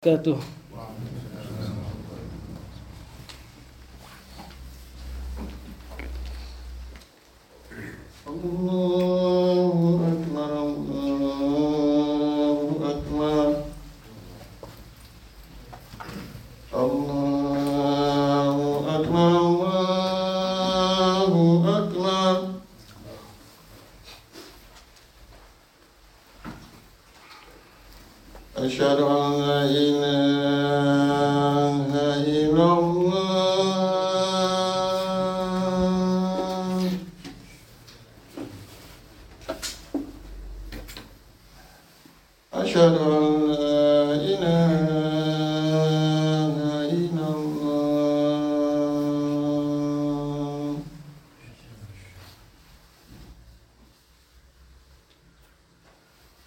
wabarakatuh. Allah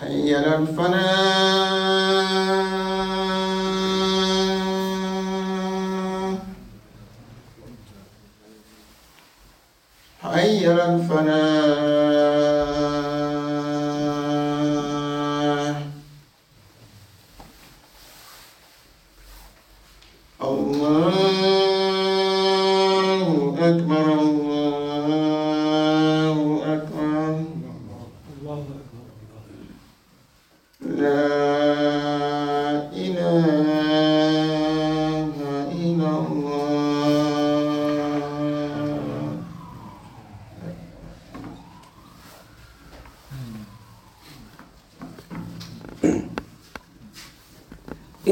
حي على الفلاح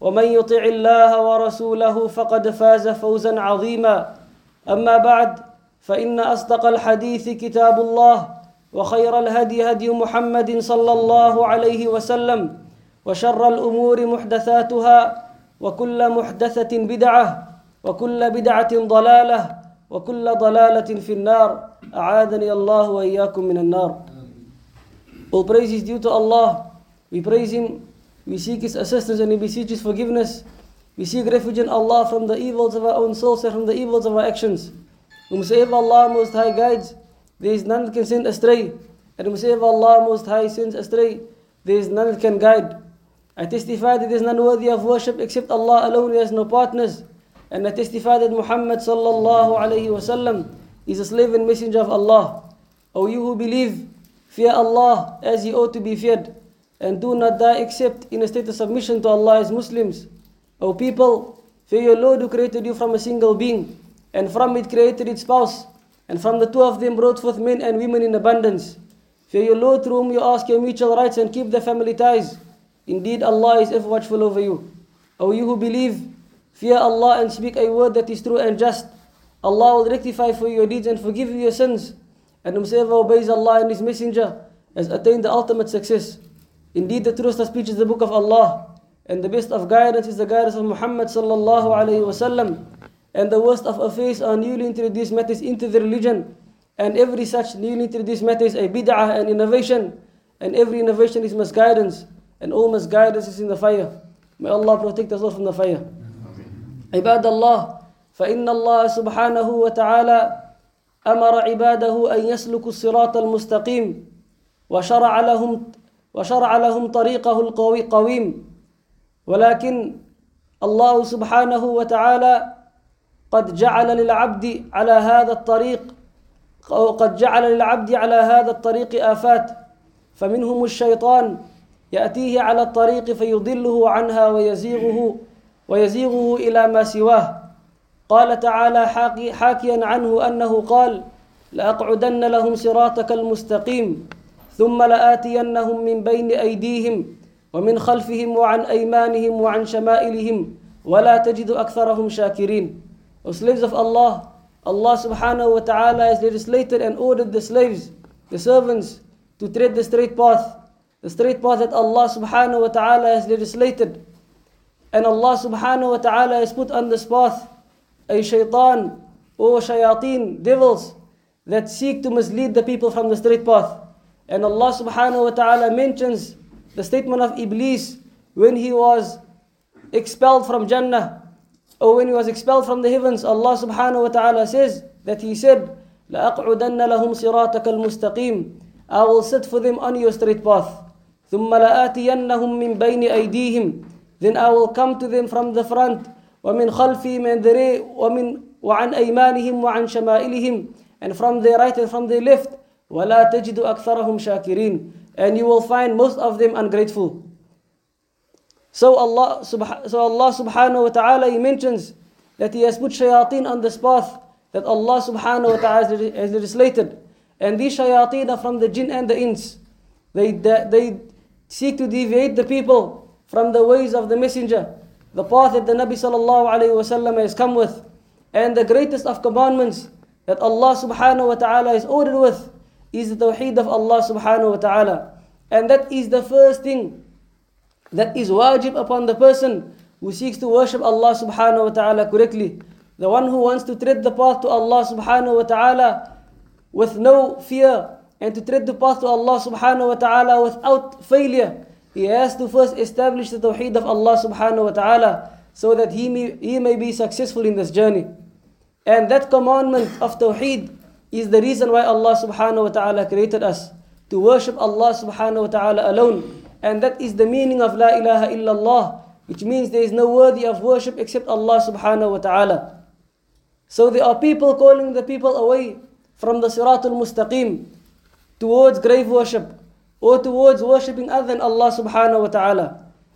ومن يطع الله ورسوله فقد فاز فوزا عظيما. أما بعد فإن أصدق الحديث كتاب الله وخير الهدي هدي محمد صلى الله عليه وسلم وشر الأمور محدثاتها وكل محدثة بدعة وكل بدعة ضلالة وكل ضلالة في النار. أعاذني الله وإياكم من النار. All praise is due to Allah. We praise Him, we seek His assistance and we beseech His forgiveness. We seek refuge in Allah from the evils of our own souls and from the evils of our actions. Whomsoever Allah Most High guides, there is none that can send astray. And whomsoever Allah Most High sends astray, there is none that can guide. I testify that there is none worthy of worship except Allah alone, He has no partners. And I testify that Muhammad sallallahu alayhi wasallam is a slave and messenger of Allah. O you who believe, fear Allah as you ought to be feared, and do not die except in a state of submission to Allah as Muslims. O people, fear your Lord who created you from a single being, and from it created its spouse, and from the two of them brought forth men and women in abundance. Fear your Lord through whom you ask your mutual rights and keep the family ties. Indeed, Allah is ever watchful over you. O you who believe, fear Allah and speak a word that is true and just. Allah will rectify for you your deeds and forgive you your sins. And whosoever obeys Allah and His Messenger has attained the ultimate success. Indeed, the truest of speech is the book of Allah. and the best of guidance is the guidance of Muhammad sallallahu alayhi wasallam, and the worst of affairs are newly introduced matters into the religion, and every such newly introduced matter is a bid'ah and innovation, and every innovation is misguidance, and all misguidance is in the fire. May Allah protect us all from the fire. عباد الله فإن الله سبحانه وتعالى أمر عباده أن يسلكوا الصراط المستقيم وشرع لهم وشرع لهم طريقه القوي قويم. ولكن الله سبحانه وتعالى قد جعل للعبد على هذا الطريق أو قد جعل للعبد على هذا الطريق آفات. فمنهم الشيطان يأتيه على الطريق فيضله عنها ويزيغه ويزيغه إلى ما سواه. قال تعالى حاكي حاكيا عنه أنه قال لأقعدن لهم صراطك المستقيم ثم لآتينهم من بين أيديهم ومن خلفهم وعن أيمانهم وعن شمائلهم ولا تجد أكثرهم شاكرين O slaves of Allah, Allah subhanahu wa ta'ala has legislated and ordered the slaves, the servants, to tread the straight path, the straight path that Allah subhanahu wa ta'ala has legislated. And Allah subhanahu wa ta'ala has put on this path a shaitan or shayateen, devils, that seek to mislead the people from the straight path. And Allah subhanahu wa ta'ala mentions the statement of Iblis when he was expelled from Jannah or when he was expelled from the heavens. Allah subhanahu wa ta'ala says that he said, لَأَقْعُدَنَّ لَهُمْ صِرَاطَكَ الْمُسْتَقِيمِ I will sit for them on your straight path. ثُمَّ لَآتِيَنَّهُمْ مِنْ بَيْنِ أَيْدِيهِمْ Then I will come to them from the front, وَمِنْ خَلْفِهِمْ and the rear, وَمِنْ وَعَنْ أَيْمَانِهِمْ وَعَنْ شَمَائِلِهِمْ And from their right and from their left. وَلَا تَجِدُ أَكْثَرَهُمْ شَاكِرِينَ And you will find most of them ungrateful. So Allah, subha- so Allah subhanahu wa ta'ala, He mentions that He has put shayateen on this path that Allah subhanahu wa ta'ala has- has legislated. And these shayateen are from the jinn and the ins. They, they seek to deviate the people from the ways of the messenger, the path that the Nabi sallallahu alayhi wa sallam has come with. And the greatest of commandments that Allah subhanahu wa ta'ala is ordered with is the tawheed of Allah subhanahu wa ta'ala. And that is the first thing that is wajib upon the person who seeks to worship Allah subhanahu wa ta'ala correctly. The one who wants to tread the path to Allah subhanahu wa ta'ala with no fear and to tread the path to Allah subhanahu wa ta'ala without failure. He has to first establish the tawheed of Allah subhanahu wa ta'ala so that he may, he may be successful in this journey. And that commandment of tawheed is the reason why Allah subhanahu wa ta'ala created us to worship Allah subhanahu wa ta'ala alone. And that is the meaning of La ilaha illallah, which means there is no worthy of worship except Allah subhanahu wa ta'ala. So there are people calling the people away from the Siratul Mustaqim towards grave worship or towards worshipping other than Allah subhanahu wa ta'ala.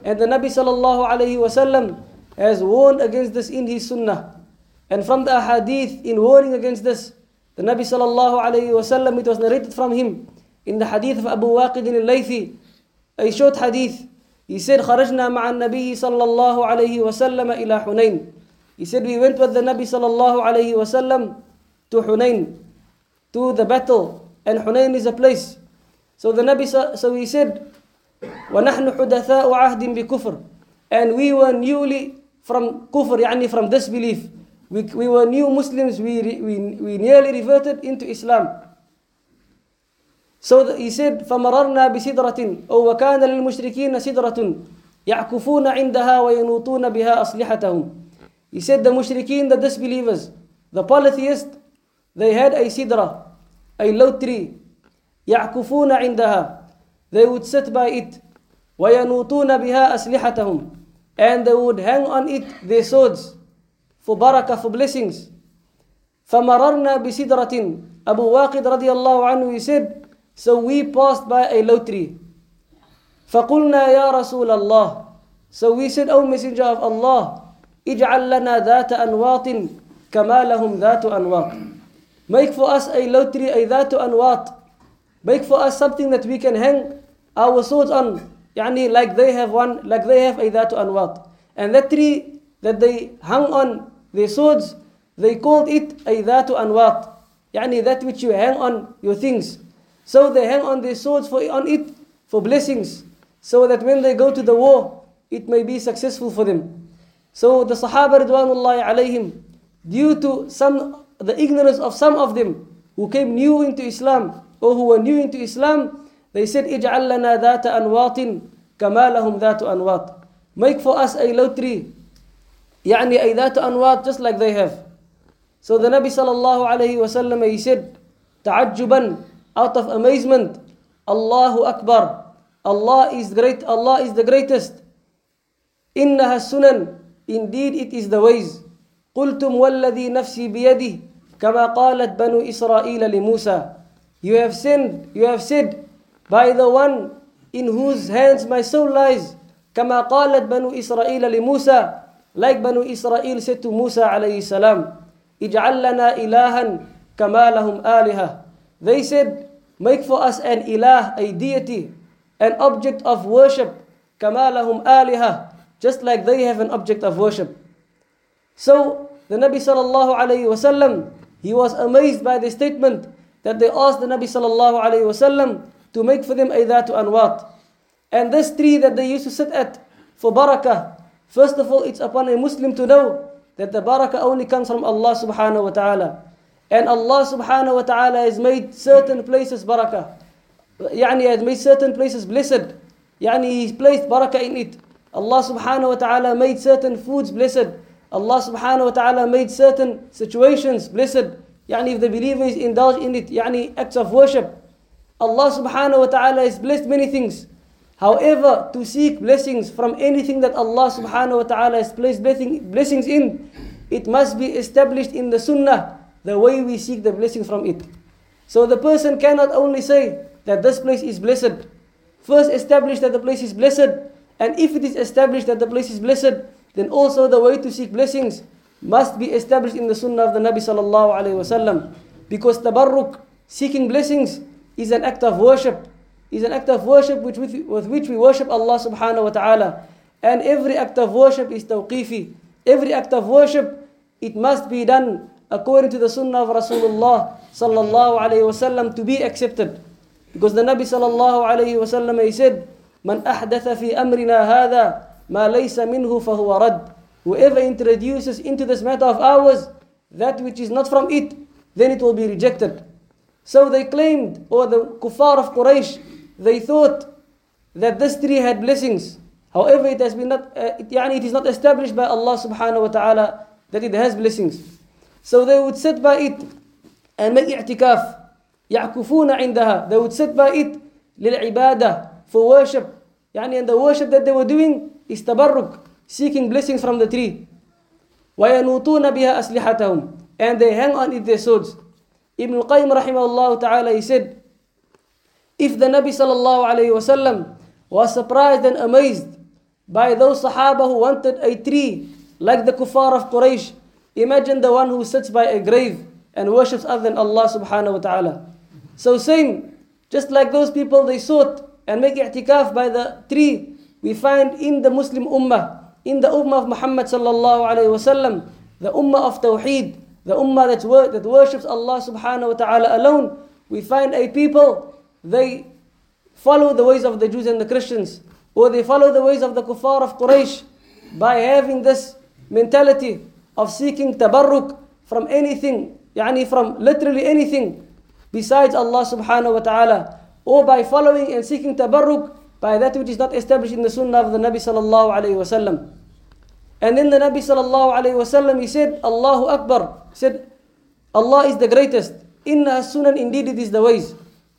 And the Nabi sallallahu alayhi wasallam has warned against this in his sunnah. And from the hadith in warning against this, the Nabi sallallahu alayhi wasallam, it was narrated from him in the hadith of Abu Waqid al-Laythi, a short hadith. He said, خرجنا مع النبي صلى الله عليه وسلم إلى حنين. He said, we went with the Nabi صلى الله عليه وسلم to Hunain, to the battle. And Hunain is a place. So the Nabi, so he said, ونحن حدثاء عهد بكفر. And we were newly from kufr, يعني from disbelief. We, we were new Muslims, we, re- we, we nearly reverted into Islam. So the- he said, فمررنا بسدرة أو وكان للمشركين سدرة يعكفون عندها وينوطون بها أصلحتهم. He said the mushrikeen, the disbelievers, the polytheists, they had a sidra, a low tree. يعكفون عندها. They would sit by it. وينوطون بها أسلحتهم. And they would hang on it their swords For barakah, for blessings. فمررنا بسدرة Abu Waqid رضي الله عنه he said so we passed by a low tree فقلنا يا رسول الله so we said O messenger of Allah اجعل لنا ذات أنواط كما لهم ذات أنواط make for us a low tree a ذات أنواط make for us something that we can hang our swords on يعني like they have one like they have a ذات أنواط and that tree that they hung on their swords they called it a ذات أنواط يعني that which you hang on your things so they hang on their swords for on it for blessings so that when they go to the war it may be successful for them. So the Sahaba Ridwanullahi alayhim, due to some the ignorance of some of them who came new into Islam or who were new into Islam, they said, اجعل لنا ذات أنواط كما لهم ذات أنواط. Make for us a low tree. يعني a ذات أنواط just like they have. So the Nabi sallallahu alayhi wasallam he said, تعجبا out of amazement, Allahu Akbar. Allah is great, Allah is the greatest. إنها السنن Indeed it is the ways. قلتم والذي نفسي بيده كما قالت بنو إسرائيل لموسى You have sinned, you have said by the one in whose hands my soul lies كما قالت بنو إسرائيل لموسى like بنو إسرائيل said to Musa عليه السلام اجعل لنا إلها كما لهم آلهة They said make for us an ilah, a deity, an object of worship كما لهم آلهة just like they have an object of worship. So the Nabi sallallahu alayhi wasallam, he was amazed by the statement that they asked the Nabi sallallahu alayhi wasallam to make for them a dhatu anwat. And this tree that they used to sit at for barakah, first of all, it's upon a Muslim to know that the barakah only comes from Allah subhanahu wa ta'ala. And Allah subhanahu wa ta'ala has made certain places barakah. Yani has made certain places blessed. Yani He's placed barakah in it. Allah subhanahu wa ta'ala made certain foods blessed. Allah subhanahu wa ta'ala made certain situations blessed. Yani if the believers indulge in it, yani acts of worship. Allah subhanahu wa ta'ala has blessed many things. However, to seek blessings from anything that Allah subhanahu wa ta'ala has placed blessing, blessings in, it must be established in the sunnah, the way we seek the blessing from it. So the person cannot only say that this place is blessed. First establish that the place is blessed, and if it is established that the place is blessed, then also the way to seek blessings must be established in the sunnah of the Nabi sallallahu alaihi wasallam. Because tabarruk, seeking blessings, is an act of worship Is an act of worship which, with, with which we worship Allah subhanahu wa ta'ala. And every act of worship is tawqifi. Every act of worship, it must be done according to the sunnah of Rasulullah sallallahu alayhi wasallam to be accepted. Because the Nabi sallallahu alayhi wasallam he said, من أحدث في أمرنا هذا ما ليس منه فهو رد. Whoever introduces into this matter of ours that which is not from it, then it will be rejected. So they claimed, or the kuffar of Quraysh, they thought that this tree had blessings. However, it has been not, uh, it, يعني it is not established by Allah subhanahu wa ta'ala that it has blessings. So they would sit by it and make i'tikaf. يعكفون عندها. They would sit by it للعبادة for worship. يعني and the worship that they were doing is tabarruk, seeking blessings from the tree. وينوطون بها أسلحتهم and they hang on it their swords. Ibn al-Qayyim rahimahullah ta'ala he said, if the Nabi sallallahu alayhi wasallam was surprised and amazed by those Sahaba who wanted a tree like the kuffar of Quraysh, imagine the one who sits by a grave and worships other than Allah subhanahu wa ta'ala. So same, just like those people they sought and make i'tikaf by the tree, we find in the Muslim ummah, in the ummah of Muhammad sallallahu alayhi wasallam, the ummah of tawheed, the ummah that, wor- that worships Allah subhanahu wa ta'ala alone, we find a people, they follow the ways of the Jews and the Christians, or they follow the ways of the kuffar of Quraysh by having this mentality of seeking tabarruk from anything, yani from literally anything besides Allah subhanahu wa ta'ala, or by following and seeking tabarruk by that which is not established in the sunnah of the Nabi sallallahu alayhi wasallam. And then the Nabi sallallahu alayhi wasallam he said, Allahu Akbar, said, Allah is the greatest. Inna sunan indeed it is the ways.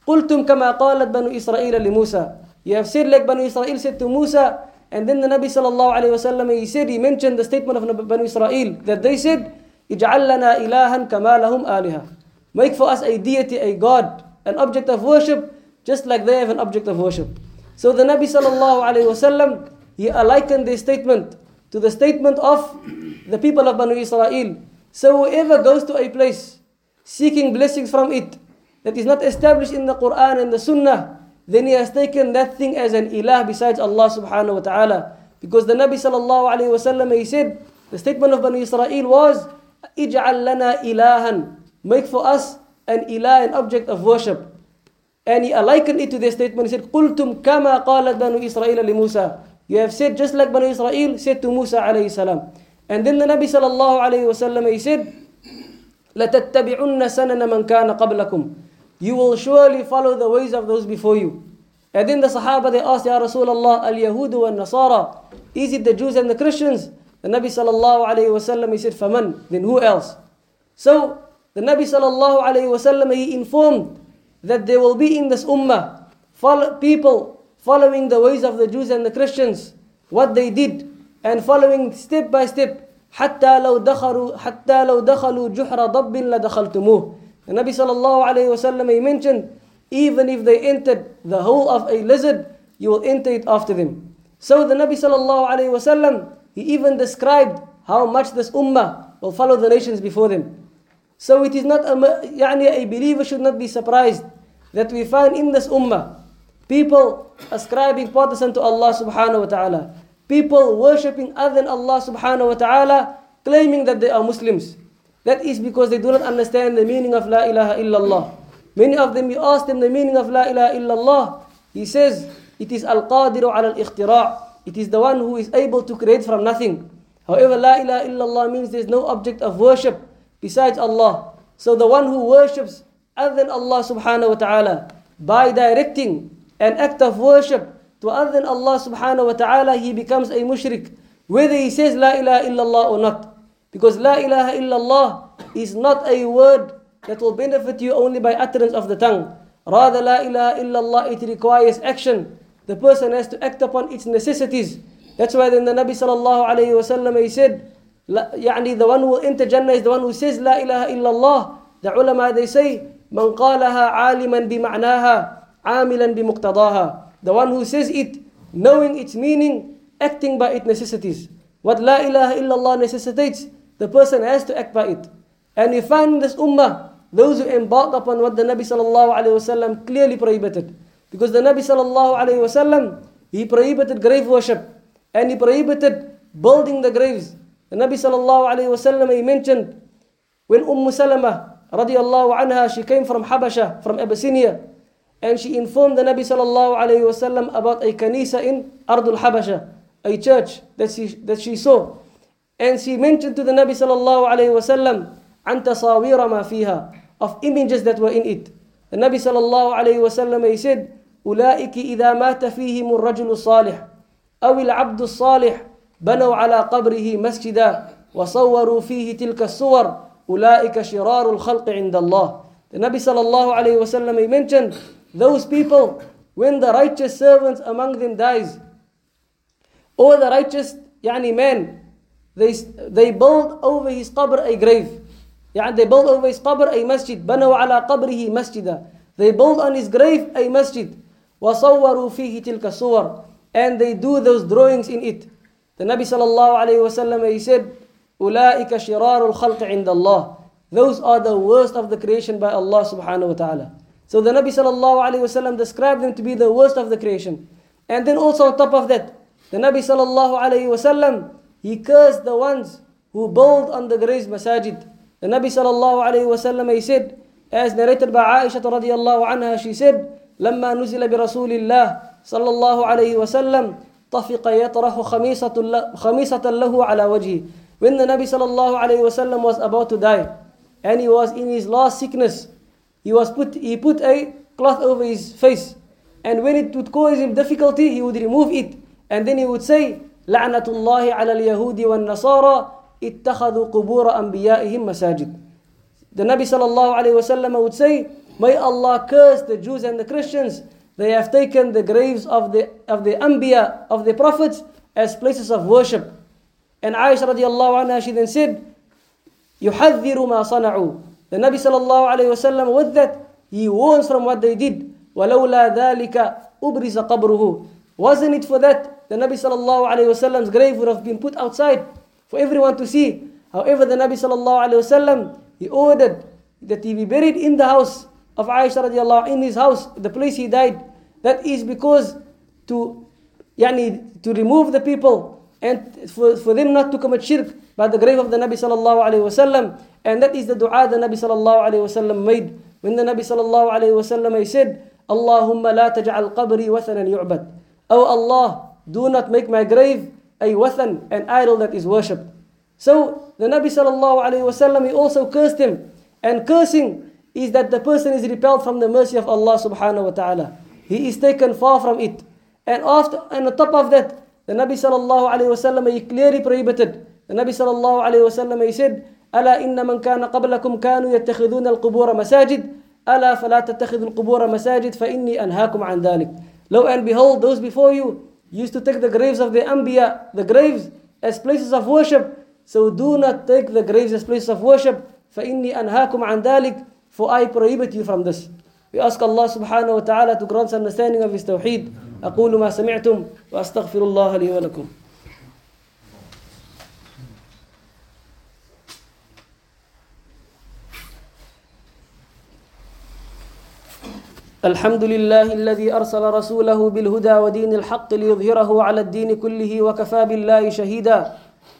قلتم كما قالت بنو إسرائيل لموسى. Said like Banu Israel said to Musa, and then the Nabi sallallahu alayhi wasallam he said, he mentioned the statement of Banu Israel that they said, اجعل لنا إلها كما لهم آلهة. Make for us a deity, a God, an object of worship, just like they have an object of worship. So the Nabi sallallahu alayhi wasallam he likened this statement to the statement of the people of Banu Israel. So whoever goes to a place seeking blessings from it that is not established in the Quran and the Sunnah, then he has taken that thing as an ilah besides Allah subhanahu wa ta'ala. Because the Nabi sallallahu alayhi wasallam he said, the statement of Banu Israel was, اجعل لنا ilahan, make for us an ilah, an object of worship. And he likened it to their statement. He said, قُلْتُمْ كَمَا قَالَتْ بَنُو إِسْرَائِيلَ لِمُوسَى You have said just like Bani Israel said to Musa alayhi salam. And then the Nabi sallallahu alayhi wasallam he said, لَتَتَّبِعُنَّ سَنَنَ مَنْ كَانَ قَبْلَكُمْ You will surely follow the ways of those before you. And then the Sahaba they asked, Ya Rasulullah, al-Yahudu wa nasara Is it the Jews and the Christians? The Nabi sallallahu alayhi wasallam he said, فَمَنْ Then who else? So the Nabi sallallahu alayhi wasallam he informed that there will be in this ummah follow, people following the ways of the Jews and the Christians, what they did, and following step by step. حتى لو دخلوا حتى لو دخلوا جحر ضب لدخلتموه. The Nabi sallallahu alayhi wasallam he mentioned, even if they entered the hole of a lizard, you will enter it after them. So the Nabi sallallahu alayhi wasallam he even described how much this ummah will follow the nations before them. So it is not a, يعني a believer should not be surprised that we find in this ummah people ascribing partners unto Allah subhanahu wa ta'ala. People worshipping other than Allah subhanahu wa ta'ala, claiming that they are Muslims. That is because they do not understand the meaning of La ilaha illallah. Many of them, you ask them the meaning of La ilaha illallah. He says, it is al-qadiru ala al-ikhtira' It is the one who is able to create from nothing. However, La ilaha illallah means there is no object of worship besides Allah. So the one who worships other than Allah subhanahu wa ta'ala by directing an act of worship to other than Allah subhanahu wa ta'ala, he becomes a mushrik. Whether he says La ilaha illallah or not. Because La ilaha illallah is not a word that will benefit you only by utterance of the tongue. Rather, La ilaha illallah, it requires action. The person has to act upon its necessities. That's why then the Nabi sallallahu alayhi wasallam he said, يعني the one who will enter Jannah is the one who says La ilaha illallah. The ulama they say, من قالها عالما بمعناها عاملا بمقتضاها. The one who says it, knowing its meaning, acting by its necessities. What La ilaha illallah necessitates, the person has to act by it. And we find in this ummah, those who embark upon what the Nabi wasallam clearly prohibited. Because the Nabi wasallam, he prohibited grave worship. And he prohibited building the graves. The Nabi wasallam, he mentioned, when Umm Salama radiallahu anha, she came from Habasha, from Abyssinia, and she informed the Nabi wasallam about a kanisa in Ardul Habasha, a church that she, that she saw. And she mentioned to the Nabi sallallahu alayhi wasallam, عن تصاوير ما فيها, of images that were in it. The Nabi sallallahu alayhi wasallam, he said, أولئك إذا مات فيهم الرجل الصالح أو العبد الصالح بنوا على قبره مسجدا وصوروا فيه تلك الصور أولئك شرار الخلق عند الله The Nabi sallallahu alayhi wasallam he mentioned those people when the righteous servant among them dies or the righteous يعني man they, they build over his qabr a grave يعني they build over his qabr a masjid بنوا على قبره مسجدا they build on his grave a masjid وصوروا فيه تلك الصور and they do those drawings in it the Nabi sallallahu alayhi wasallam he said أولئك شرار الخلق عند الله those are the worst of the creation by Allah subhanahu wa ta'ala so the Nabi sallallahu alayhi wasallam described them to be the worst of the creation and then also on top of that the Nabi sallallahu alayhi wasallam he cursed the ones who build on the graves masajid the Nabi sallallahu alayhi wasallam he said as narrated by Aisha radiallahu anha she said لما نزل برسول الله صلى الله عليه وسلم طفق يطرح خميصة, خميصة له على وجهه when the Nabi صلى الله عليه وسلم was about to die and he was in his last sickness he was put he put a cloth over his face and when it would cause him difficulty he would remove it and then he would say لعنة الله على اليهود والنصارى اتخذوا قبور أنبيائهم مساجد the Nabi صلى الله عليه وسلم would say May Allah curse the Jews and the Christians. They have taken the graves of the of the Anbiya, of the prophets, as places of worship. And Aisha radiallahu anha, she then said, يحذر ما صنعوا. The Nabi sallallahu alayhi wasallam with that, he warns from what they did. ولولا ذلك أبرز قبره. Wasn't it for that, the Nabi sallallahu alayhi wasallam's grave would have been put outside for everyone to see. However, the Nabi sallallahu alayhi wasallam, he ordered that he be buried in the house of Aisha radiallahu in his house, the place he died. That is because to yani, to remove the people and for, for them not to commit shirk by the grave of the Nabi sallallahu alayhi wasallam. And that is the dua the Nabi sallallahu alayhi wasallam made. When the Nabi sallallahu alayhi wasallam said, Allahumma la taj'al qabri wathanan yu'bad. Oh Allah, do not make my grave a wathan, an idol that is worshipped. So the Nabi sallallahu alayhi wasallam, he also cursed him. And cursing is that the person is repelled from the mercy of Allah subhanahu wa ta'ala. He is taken far from it. And after, and on top of that, the Nabi sallallahu alayhi wasallam, he clearly prohibited. The Nabi sallallahu alayhi wasallam, he said, ألا إن من كان قبلكم كانوا يتخذون القبور مساجد ألا فلا تتخذوا القبور مساجد فإني أنهاكم عن ذلك Lo and behold, those before you used to take the graves of the Anbiya, the graves, as places of worship. So do not take the graves as places of worship. فإني أنهاكم عن ذلك For I prohibit you from this. We ask Allah subhanahu wa ta'ala to grant us understanding of His tawheed. أقول ما سمعتم وأستغفر الله لي ولكم. الحمد لله الذي أرسل رسوله بالهدى ودين الحق ليظهره على الدين كله وكفى بالله شهيدا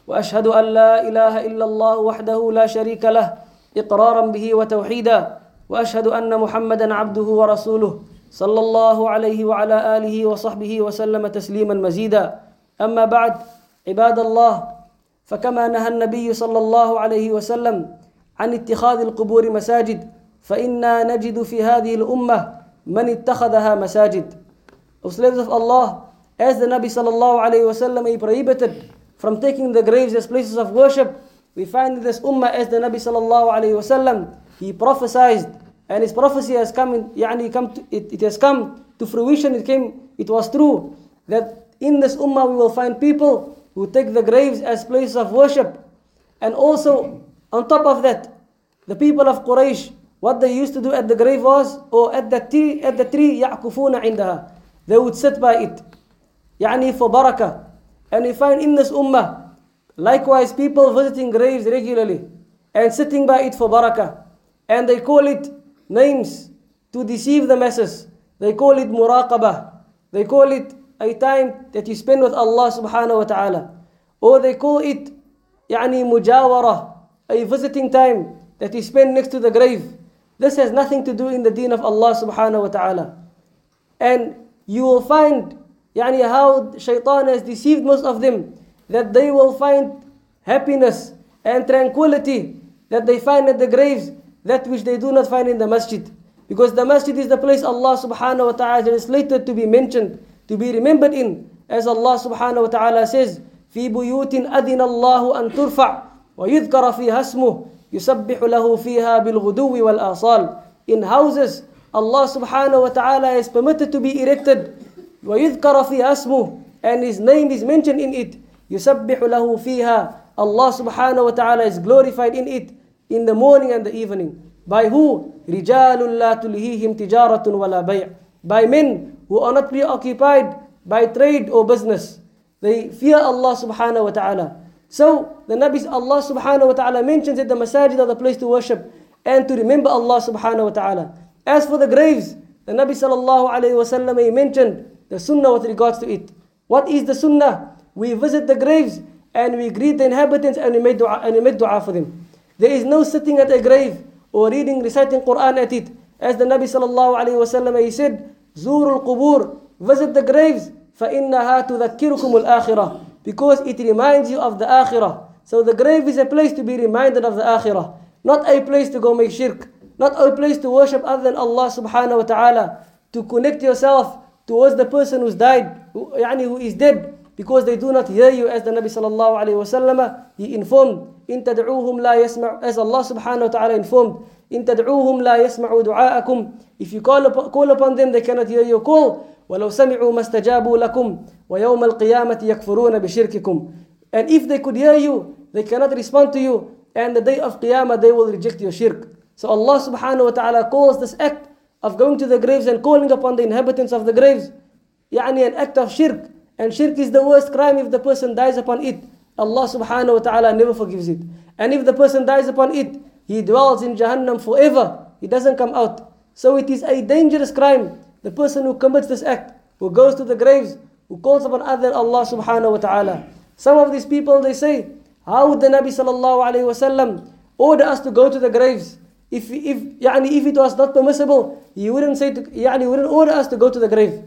وأشهد أن لا إله إلا الله وحده لا شريك له إقرارا به وتوحيدا وأشهد أن محمدا عبده ورسوله صلى الله عليه وعلى آله وصحبه وسلم تسليما مزيدا. أما بعد عباد الله فكما نهى النبي صلى الله عليه وسلم عن اتخاذ القبور مساجد فإنا نجد في هذه الأمة من اتخذها مساجد O slaves of Allah, as the Nabi sallallahu alayhi wasallam he prohibited from taking the graves as places of worship, we find in this ummah as the Nabi sallallahu alayhi wasallam he prophesied and his prophecy has come in, يعني come to, it, it has come to fruition, it came, it was true that in this ummah we will find people who take the graves as places of worship and also on top of that the people of Quraysh what they used to do at the grave was, or at the tree, at the tree يعكفون عندها. They would sit by it. يعني for barakah. And we find in this ummah, likewise people visiting graves regularly and sitting by it for barakah. And they call it names to deceive the masses. They call it muraqabah. They call it a time that you spend with Allah subhanahu wa ta'ala. Or they call it يعني مجاورة, a visiting time that you spend next to the grave. This has nothing to do in the deen of Allah subhanahu wa ta'ala. And you will find يعني how shaitan has deceived most of them that they will find happiness and tranquility that they find at the graves that which they do not find in the masjid. Because the masjid is the place Allah subhanahu wa ta'ala is slated to be mentioned, to be remembered in. As Allah subhanahu wa ta'ala says, في بيوت أذن الله أن ترفع ويذكر فيها اسمه يسبح له فيها بالغدو والآصال In houses, Allah subhanahu wa ta'ala is permitted to be erected. ويذكر فيها اسمه And His name is mentioned in it. يسبح له فيها Allah subhanahu wa ta'ala is glorified in it in the morning and the evening. By who? رجال لا تلهيهم تجارة ولا بيع. By men who are not preoccupied by trade or business. They fear Allah subhanahu wa ta'ala. So the Nabi Allah subhanahu wa ta'ala mentions that the masajid are the place to worship and to remember Allah subhanahu wa ta'ala. As for the graves, the Nabi sallallahu alayhi wa sallam he mentioned the sunnah with regards to it. What is the sunnah? We visit the graves and we greet the inhabitants and we make dua, and we make dua for them. There is no sitting at a grave or reading, reciting Quran at it. As the Nabi sallallahu alayhi wa sallam he said, Zurul qubur, visit the graves, فَإِنَّهَا تُذَكِّرُكُمُ الْآخِرَةِ Because it reminds you of the akhirah. So the grave is a place to be reminded of the akhirah. Not a place to go make shirk. Not a place to worship other than Allah subhanahu wa ta'ala. To connect yourself towards the person who's died, who, يعني who is dead. Because they do not hear you as the Nabi sallallahu alayhi wa sallam, he informed, إن تدعوهم لا يسمع, as Allah subhanahu wa ta'ala informed, إن تدعوهم لا يسمعوا دعاءكم. If you call upon, call upon them, they cannot hear your call. ولو سمعوا ما استجابوا لكم ويوم القيامة يكفرون بشرككم And if they could hear you, they cannot respond to you. And the day of Qiyamah, they will reject your shirk. So Allah subhanahu wa ta'ala calls this act of going to the graves and calling upon the inhabitants of the graves, يعني an act of shirk. And shirk is the worst crime if the person dies upon it. Allah subhanahu wa ta'ala never forgives it. And if the person dies upon it, he dwells in Jahannam forever. He doesn't come out. So it is a dangerous crime. The person who commits this act, who goes to the graves, who calls upon other than Allah subhanahu wa ta'ala. Some of these people they say, how would the Nabi sallallahu alayhi wasallam order us to go to the graves? If if يعني if it was not permissible, he wouldn't say to, يعني wouldn't order us to go to the grave.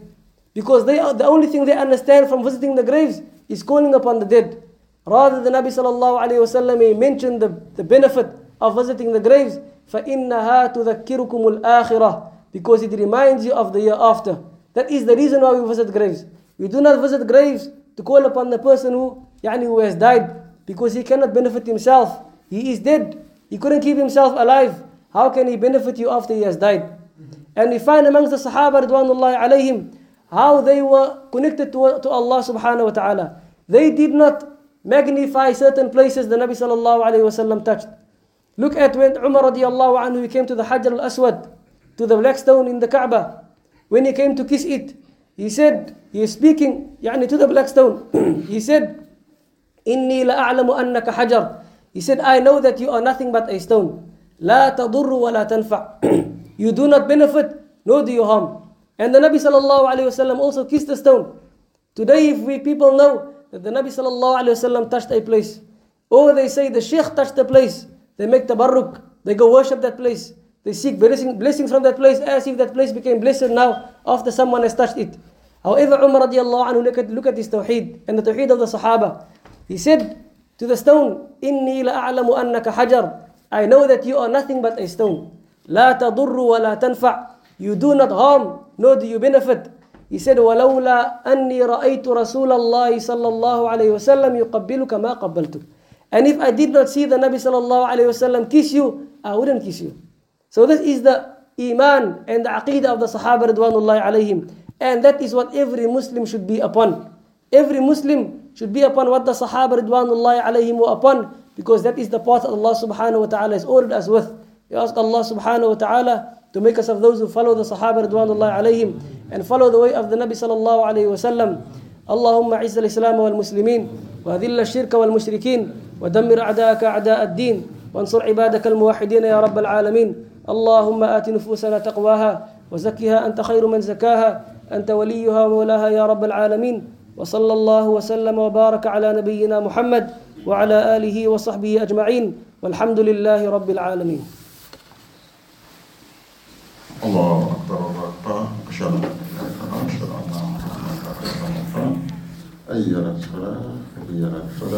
Because they are, the only thing they understand from visiting the graves is calling upon the dead. Rather, the Nabi sallallahu alayhi wasallam he mentioned the, the benefit of visiting the graves. فَإِنَّهَا تُذَكِّرُكُمُ الْآخِرَةِ because it reminds you of the year after. That is the reason why we visit graves. We do not visit graves to call upon the person who, yani, who has died because he cannot benefit himself. He is dead. He couldn't keep himself alive. How can he benefit you after he has died? And we find amongst the Sahaba Ridwanullahi alayhim how they were connected to, to Allah subhanahu wa ta'ala. They did not magnify certain places the Nabi sallallahu alayhi wasallam touched. Look at when Umar radiallahu anhu came to the Hajar al-Aswad, to the black stone in the Kaaba when he came to kiss it. He said, he is speaking يعني, to the black stone. he said, إني لأعلم أنك حجر. He said, I know that you are nothing but a stone. لا تضر ولا تنفع. you do not benefit, nor do you harm. And the Nabi sallallahu alayhi wasallam also kissed the stone. Today, if we people know that the Nabi sallallahu alayhi wasallam touched a place, or they say the Sheikh touched a place, they make tabarruk, they go worship that place. they seek blessing, blessings from that place as if that place became blessed now after someone has touched it. However, Umar radiallahu anhu, look at, look at his tawheed and the tawheed of the Sahaba. He said to the stone, إِنِّي لَأَعْلَمُ أَنَّكَ حَجَرٌ I know that you are nothing but a stone. لا تضر ولا تنفع You do not harm, nor do you benefit. He said, ولولا أني رأيت رسول الله صلى الله عليه وسلم يقبلك ما قبلتك. And if I did not see the Nabi صلى الله عليه وسلم kiss you, I wouldn't kiss you. So this is the iman and the aqidah of the Sahaba Ridwanullahi alayhim. And that is what every Muslim should be upon. Every Muslim should be upon what the Sahaba Ridwanullahi alayhim were upon because that is the path that Allah subhanahu wa ta'ala has ordered us with. We ask Allah subhanahu wa ta'ala to make us of those who follow the Sahaba Ridwanullahi alayhim and follow the way of the Nabi sallallahu alayhi wa sallam. اللهم اعز الاسلام والمسلمين واذل الشرك والمشركين ودمر اعداءك اعداء الدين وانصر عبادك الموحدين يا رب العالمين اللهم آت نفوسنا تقواها وزكها أنت خير من زكاها أنت وليها ومولاها يا رب العالمين. وصلى الله وسلم وبارك على نبينا محمد وعلى آله وصحبه أجمعين. والحمد لله رب العالمين. الله أكبر الله أكبر. أشهد أن لا إله إلا الله أشهد أن محمدا رسول الله. حي على الصلاة حي على